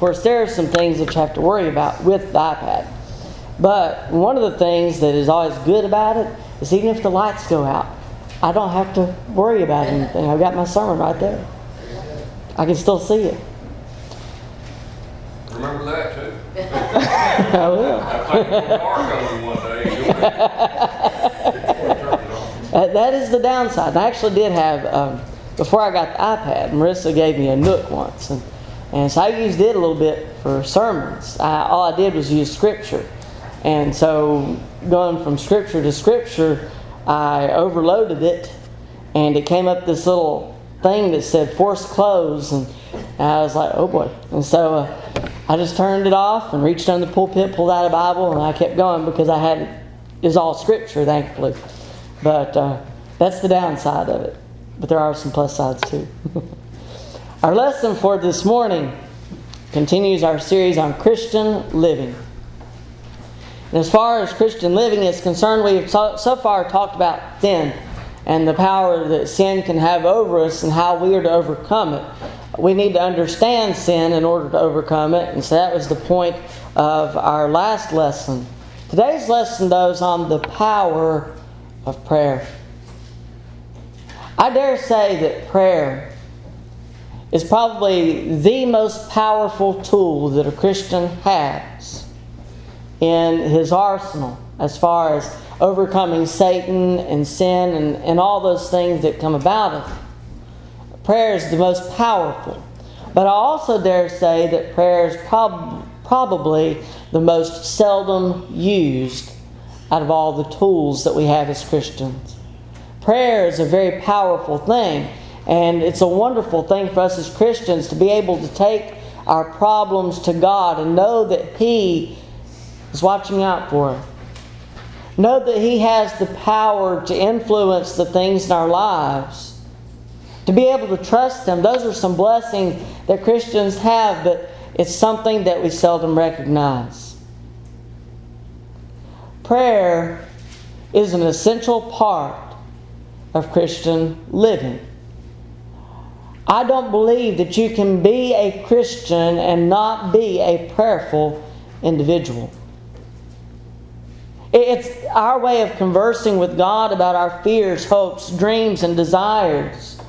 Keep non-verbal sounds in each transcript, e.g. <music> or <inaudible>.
course, there are some things that you have to worry about with the iPad. But one of the things that is always good about it is even if the lights go out, I don't have to worry about anything. I've got my sermon right there. I can still see it. Remember that too. <laughs> <laughs> I will. I think we'll mark on you one day. <laughs> That, that is the downside. I actually did have, um, before I got the iPad, Marissa gave me a Nook once. And, and so I used it a little bit for sermons. I, all I did was use Scripture. And so going from Scripture to Scripture, I overloaded it. And it came up this little thing that said force close. And I was like, oh boy. And so uh, I just turned it off and reached under the pulpit, pulled out a Bible, and I kept going because I had it is all Scripture, thankfully. But uh, that's the downside of it. But there are some plus sides too. <laughs> our lesson for this morning continues our series on Christian living. And as far as Christian living is concerned, we have so, so far talked about sin and the power that sin can have over us and how we are to overcome it. We need to understand sin in order to overcome it, and so that was the point of our last lesson. Today's lesson, though, is on the power of prayer. I dare say that prayer is probably the most powerful tool that a Christian has in his arsenal as far as overcoming Satan and sin and, and all those things that come about it. Prayer is the most powerful. But I also dare say that prayer is prob- probably the most seldom used out of all the tools that we have as Christians. Prayer is a very powerful thing, and it's a wonderful thing for us as Christians to be able to take our problems to God and know that He is watching out for us. Know that He has the power to influence the things in our lives. To be able to trust Him, those are some blessings that Christians have, but it's something that we seldom recognize. Prayer is an essential part of Christian living. I don't believe that you can be a Christian and not be a prayerful individual. It's our way of conversing with God about our fears, hopes, dreams, and desires.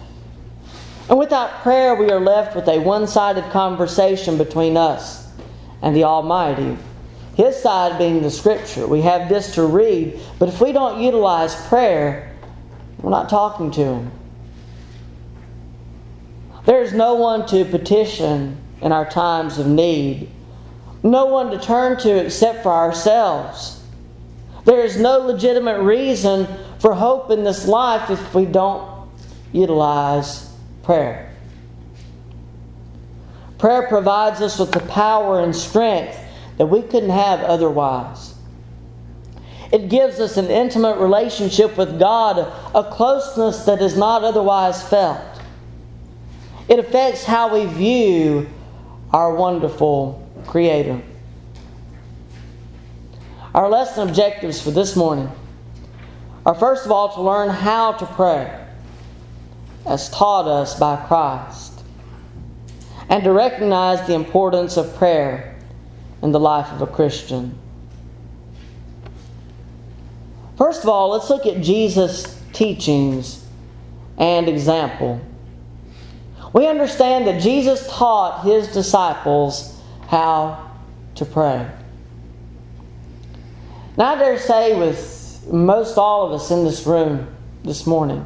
And without prayer, we are left with a one sided conversation between us and the Almighty. His side being the Scripture. We have this to read, but if we don't utilize prayer, we're not talking to Him. There is no one to petition in our times of need, no one to turn to except for ourselves. There is no legitimate reason for hope in this life if we don't utilize prayer. Prayer provides us with the power and strength that we couldn't have otherwise. It gives us an intimate relationship with God, a closeness that is not otherwise felt. It affects how we view our wonderful Creator. Our lesson objectives for this morning are first of all to learn how to pray as taught us by Christ, and to recognize the importance of prayer in the life of a Christian. First of all, let's look at Jesus' teachings and example. We understand that Jesus taught his disciples how to pray. Now, I dare say, with most all of us in this room this morning,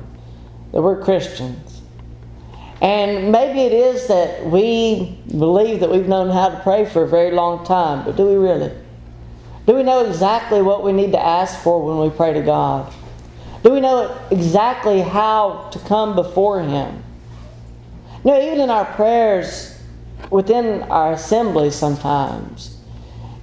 that we're Christians. And maybe it is that we believe that we've known how to pray for a very long time, but do we really? Do we know exactly what we need to ask for when we pray to God? Do we know exactly how to come before Him? You know, even in our prayers within our assembly sometimes,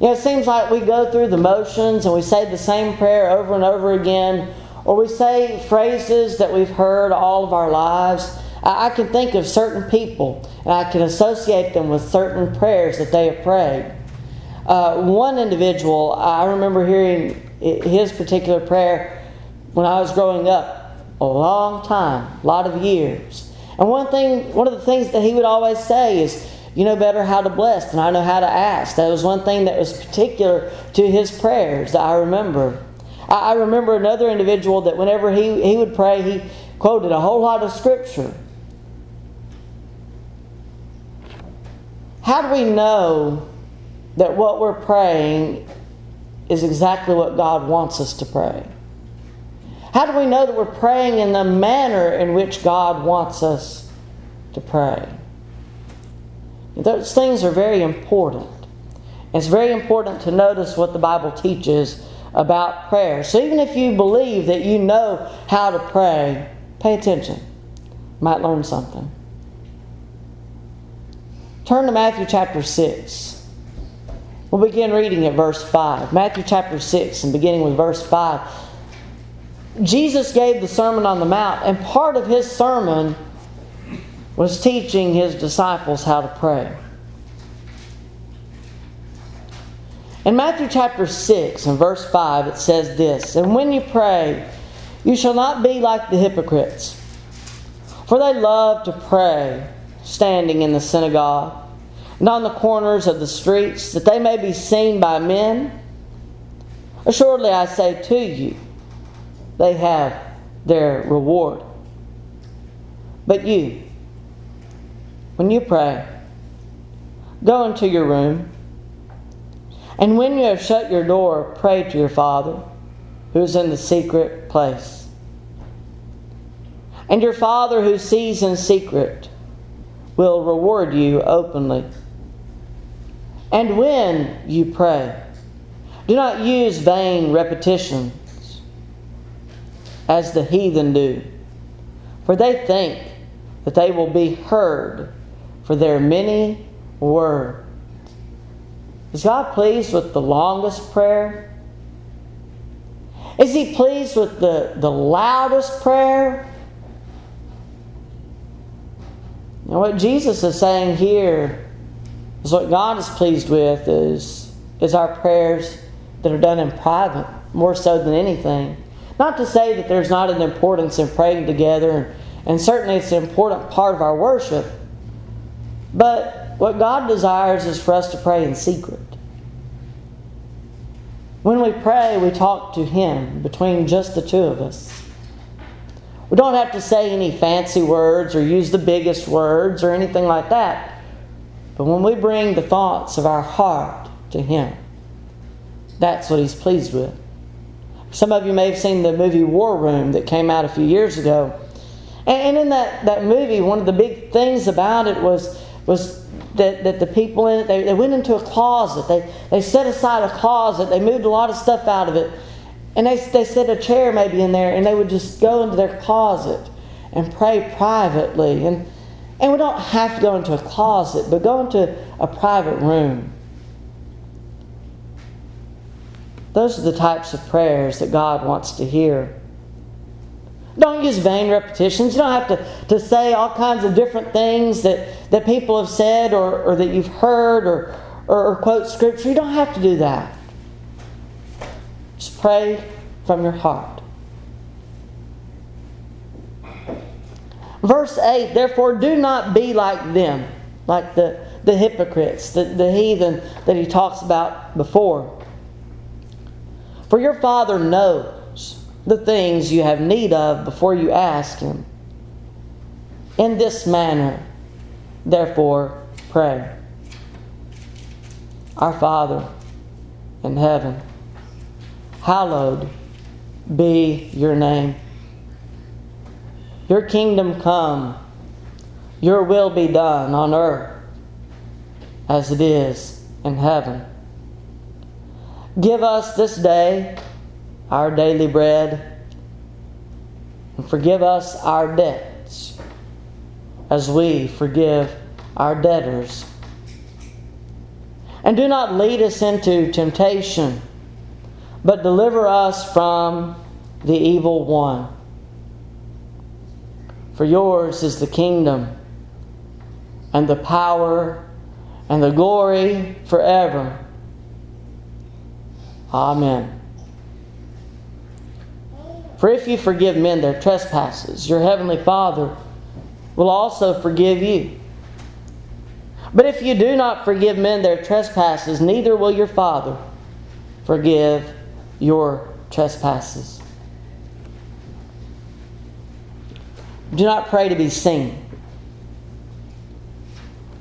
you know, it seems like we go through the motions and we say the same prayer over and over again, or we say phrases that we've heard all of our lives. I can think of certain people and I can associate them with certain prayers that they have prayed. Uh, one individual, I remember hearing his particular prayer when I was growing up, a long time, a lot of years. And one thing, one of the things that he would always say is, you know better how to bless than I know how to ask. That was one thing that was particular to his prayers that I remember. I remember another individual that whenever he, he would pray, he quoted a whole lot of scripture. How do we know that what we're praying is exactly what God wants us to pray? How do we know that we're praying in the manner in which God wants us to pray? Those things are very important. It's very important to notice what the Bible teaches about prayer. So even if you believe that you know how to pray, pay attention. Might learn something. Turn to Matthew chapter 6. We'll begin reading at verse 5. Matthew chapter 6 and beginning with verse 5. Jesus gave the Sermon on the Mount, and part of his sermon was teaching his disciples how to pray. In Matthew chapter 6 and verse 5, it says this And when you pray, you shall not be like the hypocrites, for they love to pray standing in the synagogue and on the corners of the streets, that they may be seen by men. Assuredly, I say to you, they have their reward. But you, when you pray, go into your room, and when you have shut your door, pray to your Father who is in the secret place. And your Father who sees in secret will reward you openly. And when you pray, do not use vain repetitions as the heathen do, for they think that they will be heard for their many words. Is God pleased with the longest prayer? Is He pleased with the, the loudest prayer? And what Jesus is saying here is what God is pleased with is, is our prayers that are done in private, more so than anything. Not to say that there's not an importance in praying together, and certainly it's an important part of our worship. But what God desires is for us to pray in secret. When we pray, we talk to Him between just the two of us. We don't have to say any fancy words or use the biggest words or anything like that. But when we bring the thoughts of our heart to Him, that's what He's pleased with. Some of you may have seen the movie War Room that came out a few years ago. And in that, that movie, one of the big things about it was, was that, that the people in it, they, they went into a closet. They, they set aside a closet. They moved a lot of stuff out of it. And they, they set a chair maybe in there, and they would just go into their closet and pray privately. And, and we don't have to go into a closet, but go into a private room. Those are the types of prayers that God wants to hear. Don't use vain repetitions. You don't have to, to say all kinds of different things that, that people have said or, or that you've heard or, or, or quote scripture. You don't have to do that. Just pray from your heart. Verse 8 Therefore, do not be like them, like the, the hypocrites, the, the heathen that he talks about before. For your Father knows the things you have need of before you ask Him. In this manner, therefore, pray. Our Father in heaven, hallowed be your name. Your kingdom come, your will be done on earth as it is in heaven. Give us this day our daily bread, and forgive us our debts as we forgive our debtors. And do not lead us into temptation, but deliver us from the evil one. For yours is the kingdom, and the power, and the glory forever. Amen. For if you forgive men their trespasses, your heavenly Father will also forgive you. But if you do not forgive men their trespasses, neither will your Father forgive your trespasses. Do not pray to be seen.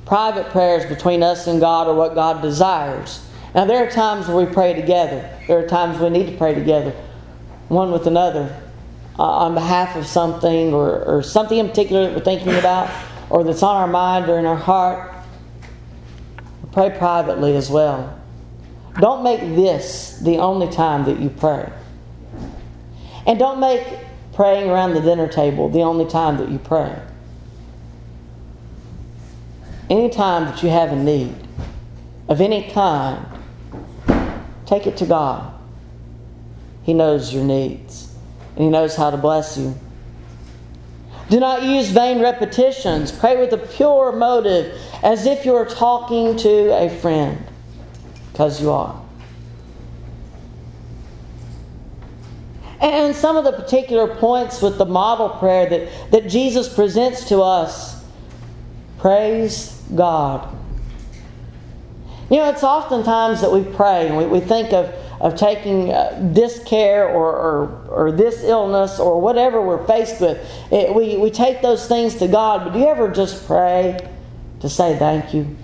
Private prayers between us and God are what God desires. Now, there are times where we pray together. There are times we need to pray together, one with another, uh, on behalf of something or, or something in particular that we're thinking about or that's on our mind or in our heart. Pray privately as well. Don't make this the only time that you pray. And don't make praying around the dinner table the only time that you pray. Any time that you have a need of any kind, take it to God. He knows your needs, and He knows how to bless you. Do not use vain repetitions. Pray with a pure motive, as if you are talking to a friend, because you are. And some of the particular points with the model prayer that, that Jesus presents to us praise God. You know, it's oftentimes that we pray and we, we think of, of taking uh, this care or, or, or this illness or whatever we're faced with. It, we, we take those things to God, but do you ever just pray to say thank you?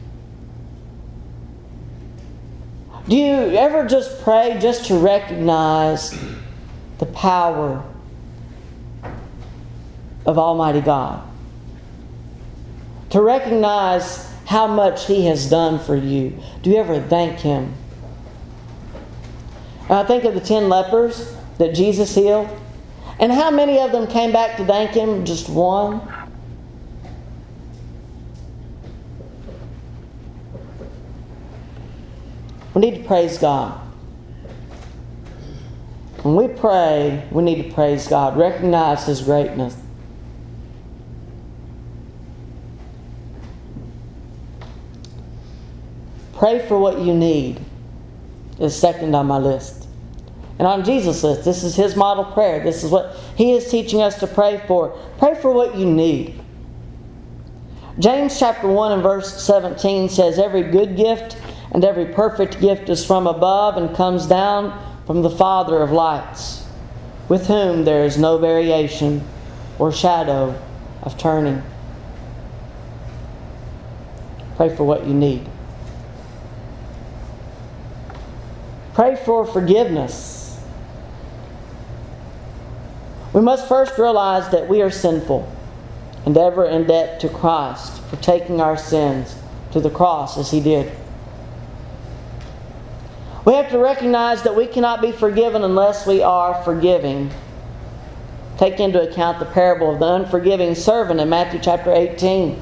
Do you ever just pray just to recognize the power of Almighty God? To recognize how much He has done for you. Do you ever thank Him? I think of the ten lepers that Jesus healed. And how many of them came back to thank Him? Just one. We need to praise God. When we pray, we need to praise God, recognize His greatness. Pray for what you need is second on my list. And on Jesus' list, this is his model prayer. This is what he is teaching us to pray for. Pray for what you need. James chapter 1 and verse 17 says, Every good gift and every perfect gift is from above and comes down from the Father of lights, with whom there is no variation or shadow of turning. Pray for what you need. Pray for forgiveness. We must first realize that we are sinful and ever in debt to Christ for taking our sins to the cross as He did. We have to recognize that we cannot be forgiven unless we are forgiving. Take into account the parable of the unforgiving servant in Matthew chapter 18.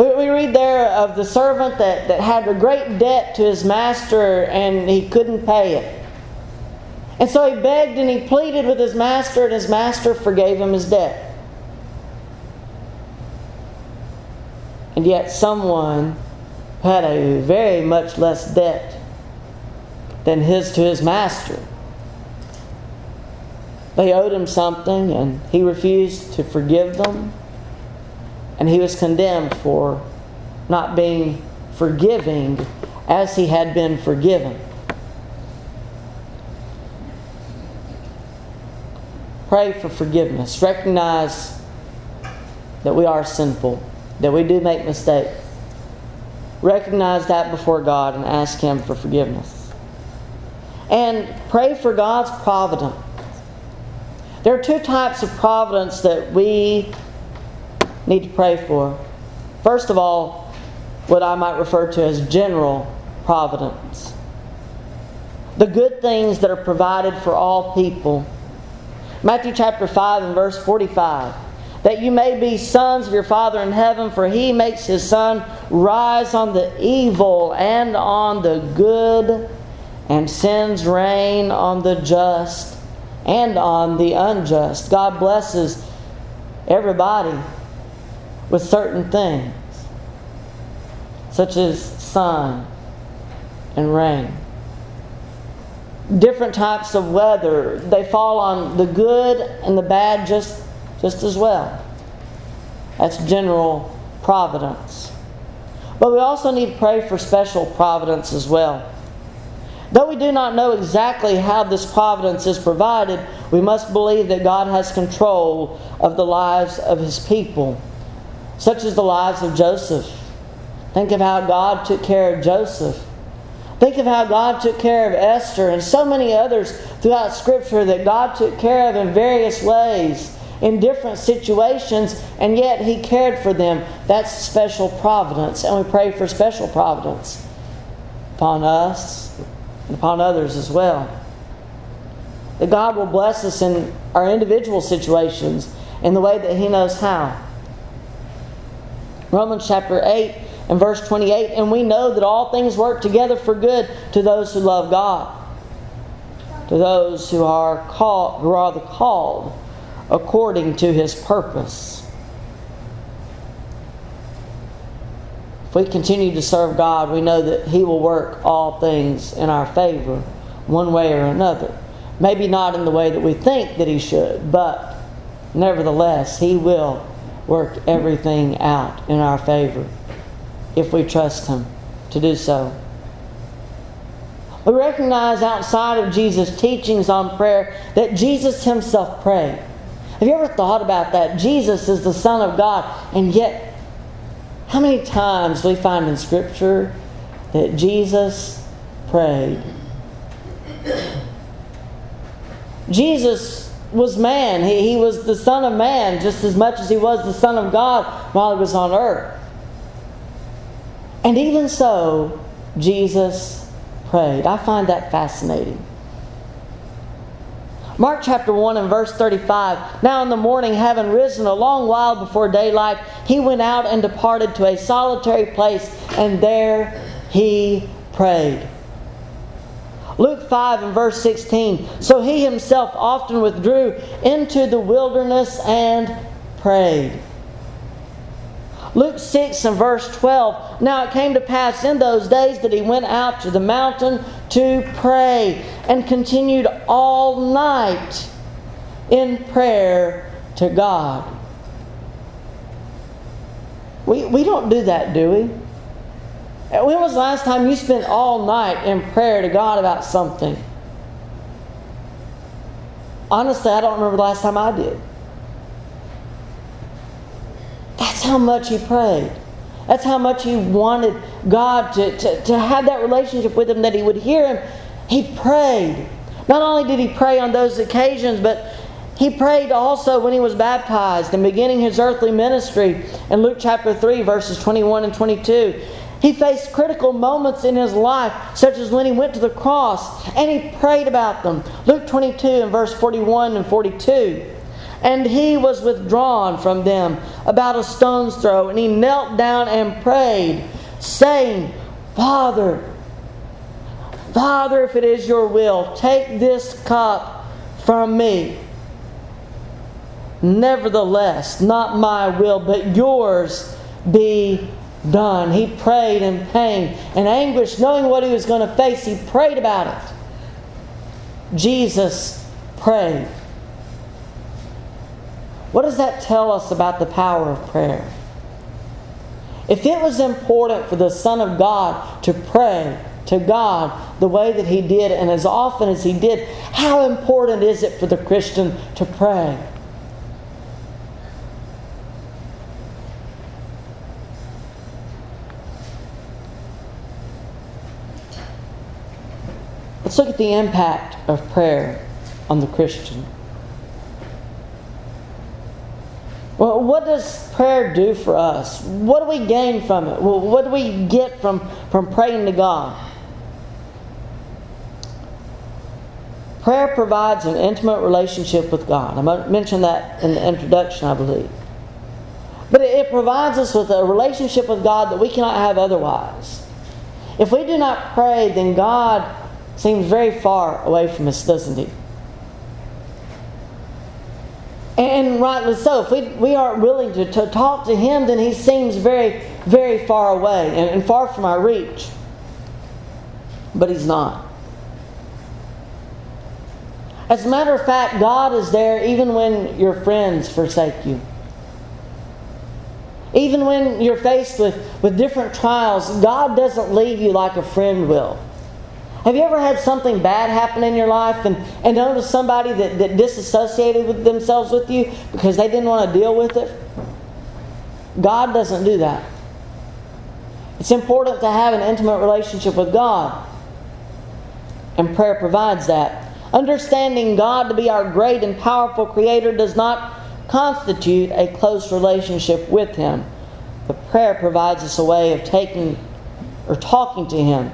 We, we read there of the servant that, that had a great debt to his master and he couldn't pay it. And so he begged and he pleaded with his master, and his master forgave him his debt. And yet, someone who had a very much less debt than his to his master. They owed him something, and he refused to forgive them and he was condemned for not being forgiving as he had been forgiven. Pray for forgiveness. Recognize that we are sinful, that we do make mistakes. Recognize that before God and ask Him for forgiveness. And pray for God's providence. There are two types of providence that we need to pray for. First of all, what I might refer to as general providence. The good things that are provided for all people. Matthew chapter 5 and verse 45. That you may be sons of your Father in heaven, for he makes his sun rise on the evil and on the good, and sends rain on the just and on the unjust. God blesses everybody with certain things, such as sun and rain. Different types of weather, they fall on the good and the bad just, just as well. That's general providence. But we also need to pray for special providence as well. Though we do not know exactly how this providence is provided, we must believe that God has control of the lives of His people, such as the lives of Joseph. Think of how God took care of Joseph. Think of how God took care of Esther and so many others throughout Scripture that God took care of in various ways, in different situations, and yet He cared for them. That's special providence, and we pray for special providence upon us and upon others as well. That God will bless us in our individual situations in the way that He knows how. Romans chapter 8 and verse 28 And we know that all things work together for good to those who love God, to those who are called, called according to His purpose. If we continue to serve God, we know that He will work all things in our favor, one way or another. Maybe not in the way that we think that He should, but nevertheless, He will work everything out in our favor if we trust Him to do so. We recognize outside of Jesus' teachings on prayer that Jesus Himself prayed. Have you ever thought about that? Jesus is the Son of God, and yet how many times do we find in Scripture that Jesus prayed? <clears throat> Jesus was man. He, he was the Son of Man just as much as he was the Son of God while he was on earth. And even so, Jesus prayed. I find that fascinating. Mark chapter 1 and verse 35. Now in the morning, having risen a long while before daylight, he went out and departed to a solitary place, and there he prayed. Luke 5 and verse 16. So he himself often withdrew into the wilderness and prayed. Luke 6 and verse 12. Now it came to pass in those days that he went out to the mountain to pray and continued all night in prayer to God. We, we don't do that, do we? When was the last time you spent all night in prayer to God about something? Honestly, I don't remember the last time I did. That's how much he prayed. That's how much he wanted God to, to, to have that relationship with him, that he would hear him. He prayed. Not only did he pray on those occasions, but he prayed also when he was baptized and beginning his earthly ministry in Luke chapter 3, verses 21 and 22. He faced critical moments in his life, such as when he went to the cross, and he prayed about them. Luke 22 and verse 41 and 42. And he was withdrawn from them about a stone's throw, and he knelt down and prayed, saying, Father, Father, if it is your will, take this cup from me. Nevertheless, not my will, but yours be done. He prayed in pain and anguish, knowing what he was going to face. He prayed about it. Jesus prayed. What does that tell us about the power of prayer? If it was important for the Son of God to pray to God the way that he did and as often as he did, how important is it for the Christian to pray? Let's look at the impact of prayer on the Christian. Well, what does prayer do for us? What do we gain from it? Well, what do we get from, from praying to God? Prayer provides an intimate relationship with God. I mentioned that in the introduction, I believe. But it provides us with a relationship with God that we cannot have otherwise. If we do not pray, then God seems very far away from us, doesn't he? And rightly so. If we, we aren't willing to, to talk to him, then he seems very, very far away and, and far from our reach. But he's not. As a matter of fact, God is there even when your friends forsake you. Even when you're faced with, with different trials, God doesn't leave you like a friend will. Have you ever had something bad happen in your life and, and noticed somebody that, that disassociated with themselves with you because they didn't want to deal with it? God doesn't do that. It's important to have an intimate relationship with God. And prayer provides that. Understanding God to be our great and powerful Creator does not constitute a close relationship with Him. The prayer provides us a way of taking or talking to Him.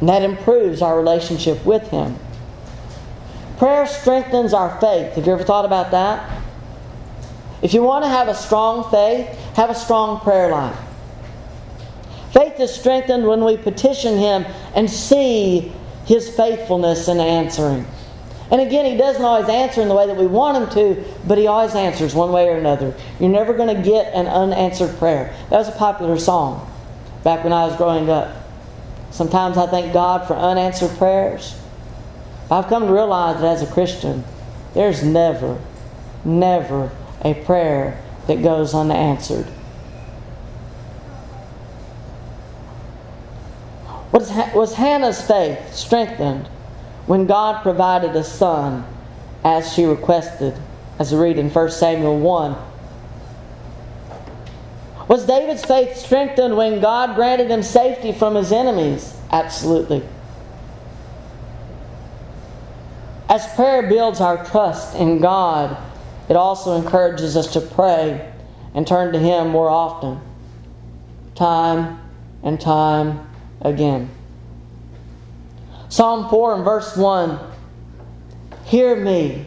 And that improves our relationship with Him. Prayer strengthens our faith. Have you ever thought about that? If you want to have a strong faith, have a strong prayer life. Faith is strengthened when we petition Him and see His faithfulness in answering. And again, He doesn't always answer in the way that we want Him to, but He always answers one way or another. You're never going to get an unanswered prayer. That was a popular song back when I was growing up. Sometimes I thank God for unanswered prayers. But I've come to realize that as a Christian, there's never, never a prayer that goes unanswered. Was Hannah's faith strengthened when God provided a son as she requested, as we read in 1 Samuel 1? Was David's faith strengthened when God granted him safety from his enemies? Absolutely. As prayer builds our trust in God, it also encourages us to pray and turn to Him more often, time and time again. Psalm 4 and verse 1 Hear me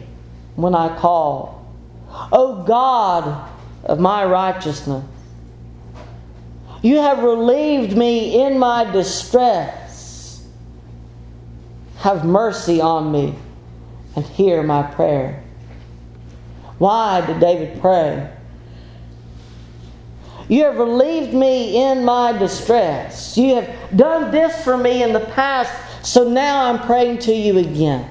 when I call. O God of my righteousness, you have relieved me in my distress. Have mercy on me and hear my prayer. Why did David pray? You have relieved me in my distress. You have done this for me in the past, so now I'm praying to you again.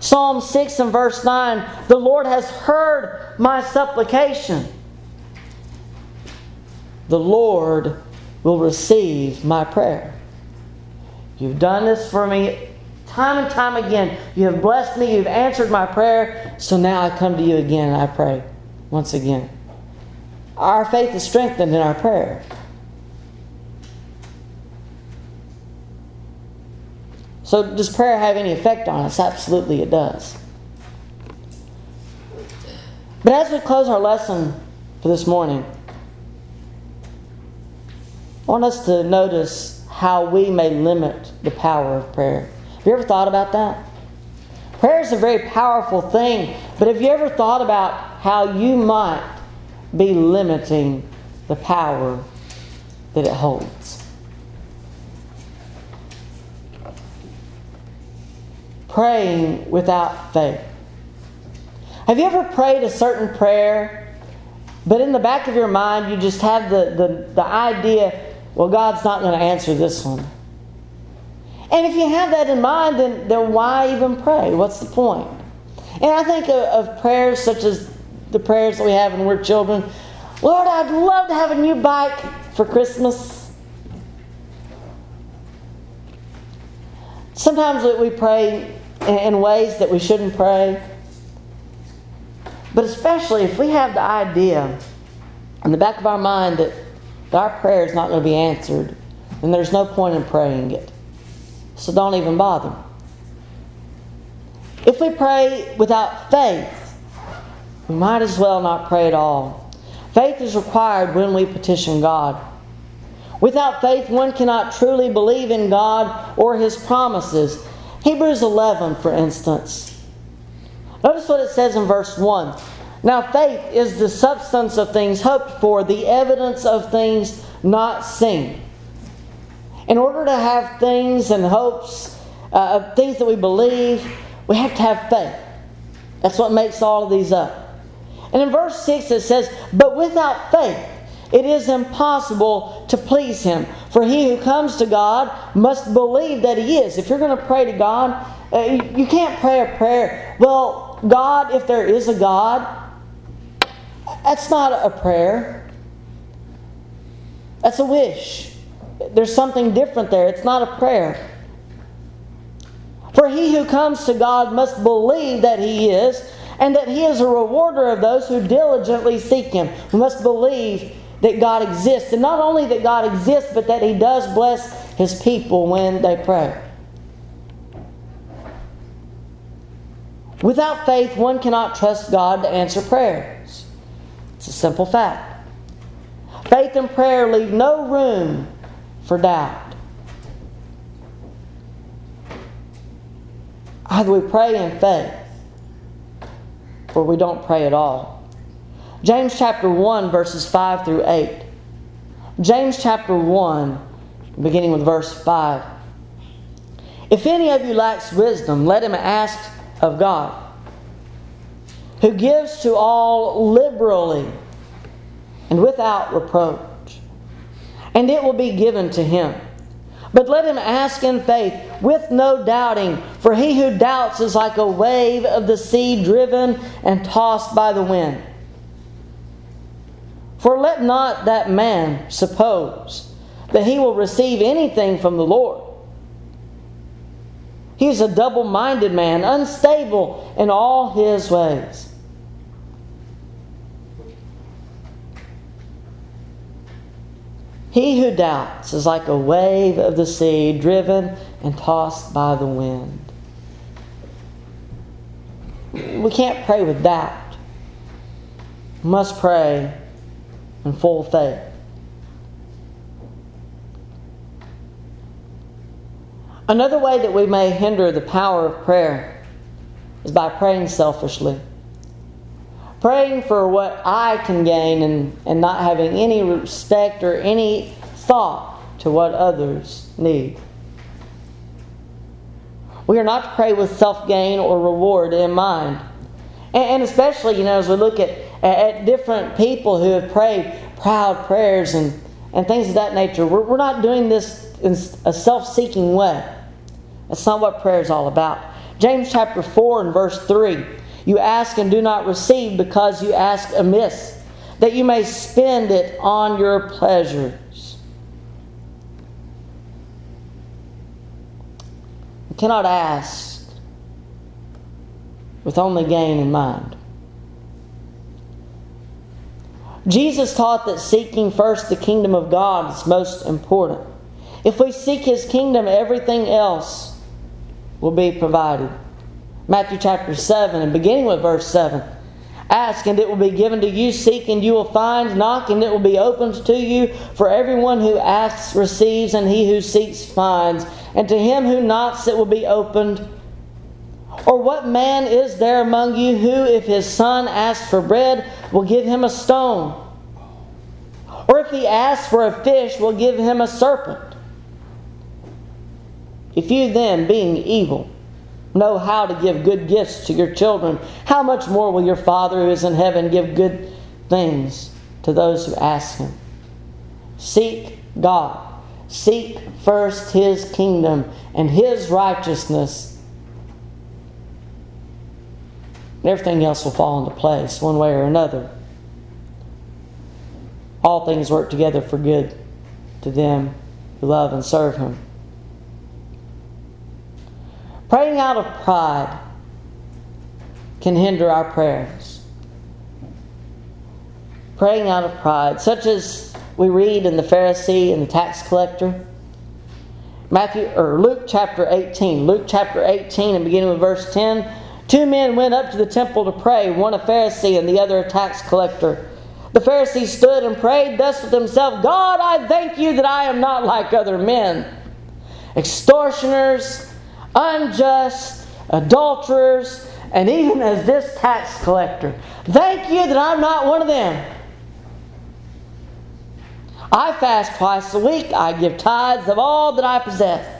Psalm 6 and verse 9 The Lord has heard my supplication. The Lord will receive my prayer. You've done this for me time and time again. You have blessed me, you've answered my prayer, so now I come to you again and I pray once again. Our faith is strengthened in our prayer. So, does prayer have any effect on us? Absolutely, it does. But as we close our lesson for this morning, I want us to notice how we may limit the power of prayer. Have you ever thought about that? Prayer is a very powerful thing, but have you ever thought about how you might be limiting the power that it holds? Praying without faith. Have you ever prayed a certain prayer, but in the back of your mind you just have the, the, the idea, well, God's not going to answer this one? And if you have that in mind, then, then why even pray? What's the point? And I think of, of prayers such as the prayers that we have when we're children. Lord, I'd love to have a new bike for Christmas. Sometimes we pray in ways that we shouldn't pray. But especially if we have the idea in the back of our mind that our prayer is not going to be answered, then there's no point in praying it. So don't even bother. If we pray without faith, we might as well not pray at all. Faith is required when we petition God. Without faith, one cannot truly believe in God or His promises. Hebrews 11, for instance. Notice what it says in verse 1. Now, faith is the substance of things hoped for, the evidence of things not seen. In order to have things and hopes, uh, things that we believe, we have to have faith. That's what makes all of these up. And in verse 6 it says, But without faith it is impossible to please Him. For he who comes to God must believe that He is. If you're going to pray to God, uh, you can't pray a prayer, well, God, if there is a God, That's not a prayer. That's a wish. There's something different there. It's not a prayer. For he who comes to God must believe that he is, and that he is a rewarder of those who diligently seek him. We must believe that God exists. And not only that God exists, but that he does bless his people when they pray. Without faith, one cannot trust God to answer prayers. It's a simple fact. Faith and prayer leave no room for doubt. Either we pray in faith or we don't pray at all. James chapter 1, verses 5 through 8. James chapter 1, beginning with verse 5. If any of you lacks wisdom, let him ask of God, who gives to all liberally and without reproach, and it will be given to him. But let him ask in faith, with no doubting, for he who doubts is like a wave of the sea driven and tossed by the wind. For let not that man suppose that he will receive anything from the Lord. He is a double minded man, unstable in all his ways. He who doubts is like a wave of the sea driven and tossed by the wind. We can't pray with doubt. We must pray in full faith. Another way that we may hinder the power of prayer is by praying selfishly. Praying for what I can gain and, and not having any respect or any thought to what others need. We are not to pray with self gain or reward in mind. And, and especially, you know, as we look at, at different people who have prayed proud prayers and, and things of that nature, we're, we're not doing this in a self seeking way. That's not what prayer is all about. James chapter 4 and verse 3 You ask and do not receive because you ask amiss, that you may spend it on your pleasures. You cannot ask with only gain in mind. Jesus taught that seeking first the kingdom of God is most important. If we seek his kingdom, everything else will be provided. Matthew chapter 7 and beginning with verse 7. Ask and it will be given to you. Seek and you will find. Knock and it will be opened to you. For everyone who asks receives, and he who seeks finds. And to him who knocks it will be opened. Or what man is there among you who, if his son asks for bread, will give him a stone? Or if he asks for a fish, will give him a serpent? If you then, being evil, know how to give good gifts to your children, how much more will your Father who is in heaven give good things to those who ask him? Seek God. Seek first his kingdom and his righteousness. And everything else will fall into place one way or another. All things work together for good to them who love and serve him. Praying out of pride can hinder our prayers. Praying out of pride, such as we read in the Pharisee and the tax collector. Matthew or Luke chapter 18. Luke chapter 18 and beginning with verse 10. Two men went up to the temple to pray, one a Pharisee and the other a tax collector. The Pharisee stood and prayed thus with himself God, I thank you that I am not like other men, extortioners unjust, adulterers, and even as this tax collector. Thank you that I'm not one of them. I fast twice a week. I give tithes of all that I possess.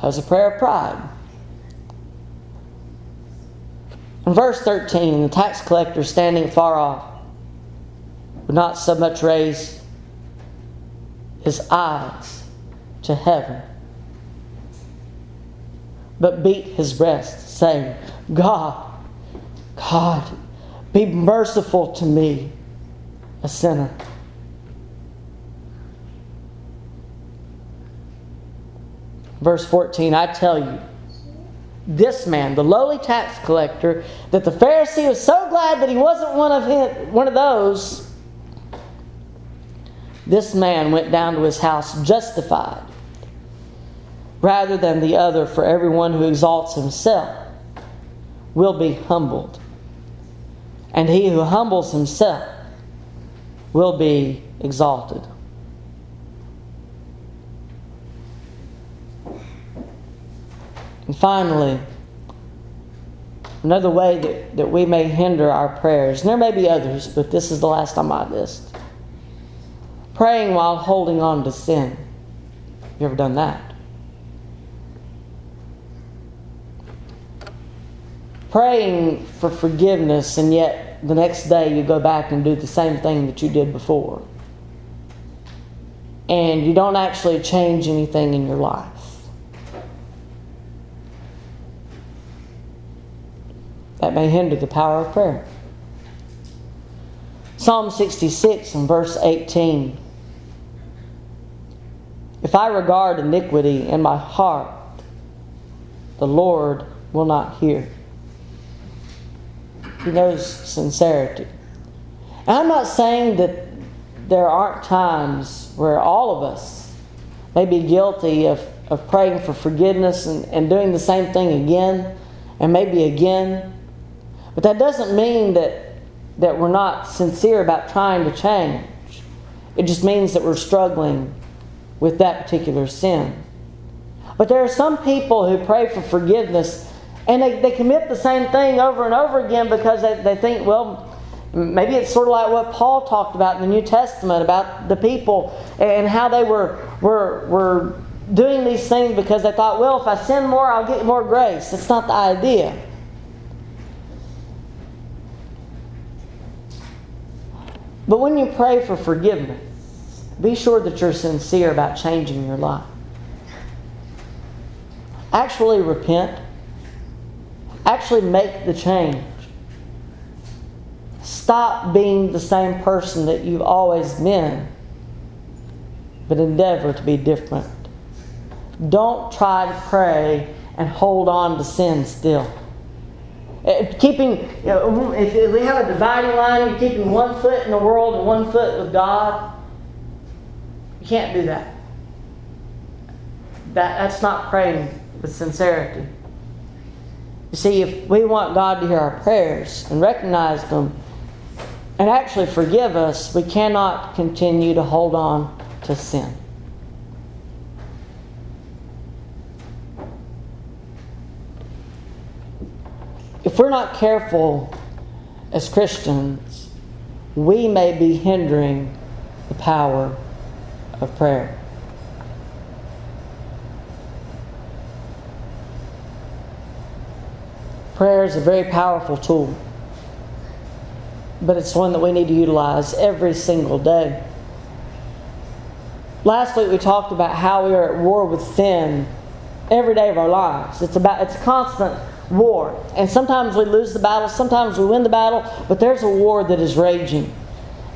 That was a prayer of pride. In verse 13, the tax collector standing far off would not so much raise his eyes to heaven, but beat his breast, saying, God, God, be merciful to me, a sinner. Verse 14 I tell you, this man, the lowly tax collector, that the Pharisee was so glad that he wasn't one of him, one of those. This man went down to his house justified rather than the other, for everyone who exalts himself will be humbled, and he who humbles himself will be exalted. And finally, another way that, that we may hinder our prayers, and there may be others, but this is the last on my list. Praying while holding on to sin. You ever done that? Praying for forgiveness, and yet the next day you go back and do the same thing that you did before. And you don't actually change anything in your life. That may hinder the power of prayer. Psalm 66 and verse 18. If I regard iniquity in my heart, the Lord will not hear. He knows sincerity. And I'm not saying that there aren't times where all of us may be guilty of, of praying for forgiveness and, and doing the same thing again and maybe again but that doesn't mean that, that we're not sincere about trying to change. It just means that we're struggling with that particular sin. But there are some people who pray for forgiveness and they, they commit the same thing over and over again because they, they think, well, maybe it's sort of like what Paul talked about in the New Testament about the people and how they were, were, were doing these things because they thought, well, if I sin more, I'll get more grace. That's not the idea. But when you pray for forgiveness, be sure that you're sincere about changing your life. Actually repent. Actually make the change. Stop being the same person that you've always been, but endeavor to be different. Don't try to pray and hold on to sin still. Uh, keeping, you know, if we have a dividing line, you're keeping one foot in the world and one foot with God. You can't do that. that that's not praying with sincerity. You see, if we want God to hear our prayers and recognize them and actually forgive us, we cannot continue to hold on to sin. If we're not careful as Christians, we may be hindering the power of prayer. Prayer is a very powerful tool, but it's one that we need to utilize every single day. Last week we talked about how we are at war with sin every day of our lives. It's about it's constant war. And sometimes we lose the battle, sometimes we win the battle, but there's a war that is raging.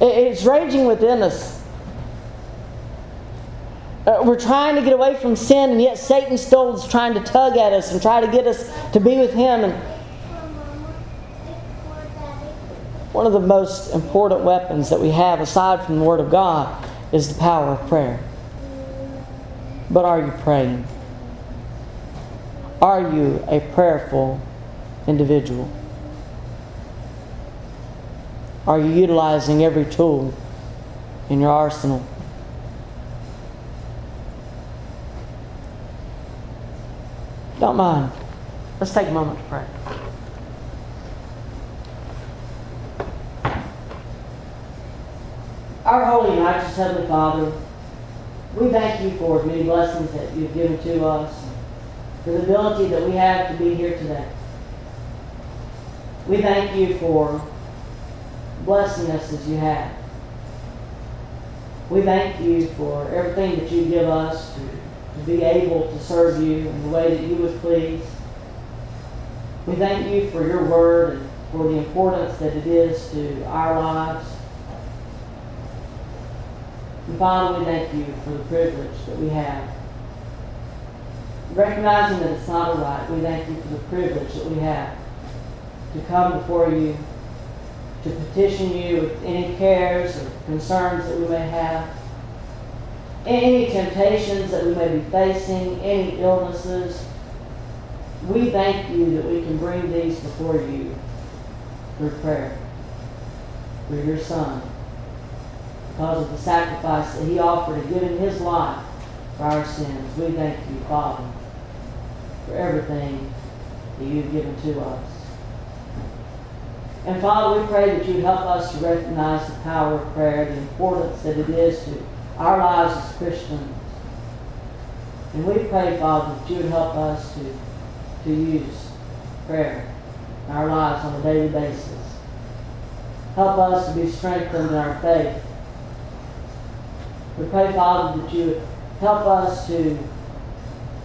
It's raging within us. Uh, we're trying to get away from sin, and yet Satan still is trying to tug at us and try to get us to be with him. And one of the most important weapons that we have, aside from the Word of God, is the power of prayer. But are you praying? Are you a prayerful individual? Are you utilizing every tool in your arsenal? Don't mind. Let's take a moment to pray. Our holy and righteous Heavenly Father, we thank you for the many blessings that you've given to us ability that we have to be here today. We thank you for blessing us as you have. We thank you for everything that you give us to, to be able to serve you in the way that you would please. We thank you for your word and, for the importance that it is to our lives. And Father, we thank you for the privilege that we have. Recognizing that it's not a right, we thank you for the privilege that we have to come before you, to petition you with any cares or concerns that we may have, any temptations that we may be facing, any illnesses. We thank you that we can bring these before you through prayer, through your Son, because of the sacrifice that He offered in giving His life for our sins. We thank you, Father, for everything that you've given to us. And Father, we pray that you'd help us to recognize the power of prayer, the importance that it is to our lives as Christians. And we pray, Father, that you would help us to, to use prayer in our lives on a daily basis. Help us to be strengthened in our faith. We pray, Father, that you help us to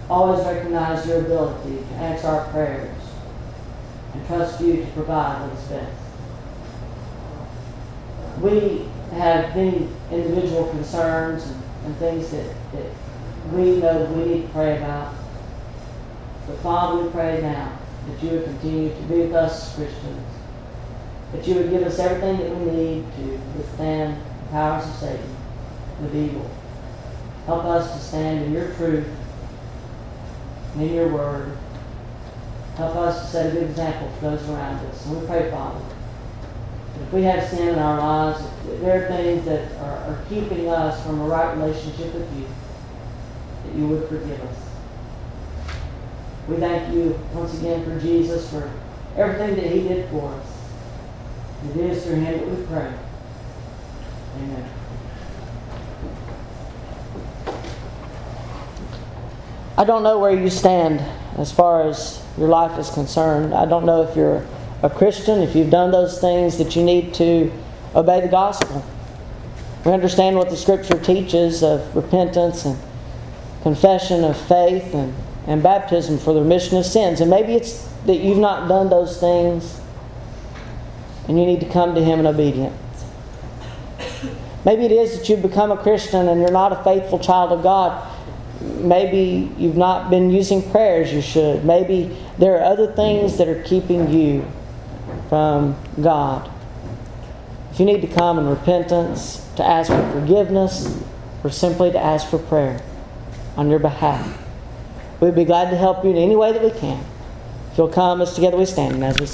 always recognize your ability to answer our prayers and trust you to provide what is best. We have many individual concerns and, and things that, that we know that we need to pray about. But Father, we pray now that you would continue to be with us Christians, that you would give us everything that we need to withstand the powers of Satan of evil. Help us to stand in your truth in your word. Help us to set a good example for those around us. And we pray, Father, that if we have sin in our lives, if there are things that are, are keeping us from a right relationship with you, that you would forgive us. We thank you once again for Jesus, for everything that he did for us. It is through him that we pray. Amen. I don't know where you stand as far as your life is concerned. I don't know if you're a Christian, if you've done those things that you need to obey the gospel. We understand what the scripture teaches of repentance and confession of faith and, and baptism for the remission of sins. And maybe it's that you've not done those things and you need to come to Him in obedience. Maybe it is that you've become a Christian and you're not a faithful child of God maybe you've not been using prayer as you should. Maybe there are other things that are keeping you from God. If you need to come in repentance, to ask for forgiveness, or simply to ask for prayer on your behalf, we'd be glad to help you in any way that we can. If you'll come as together we stand and as we sing.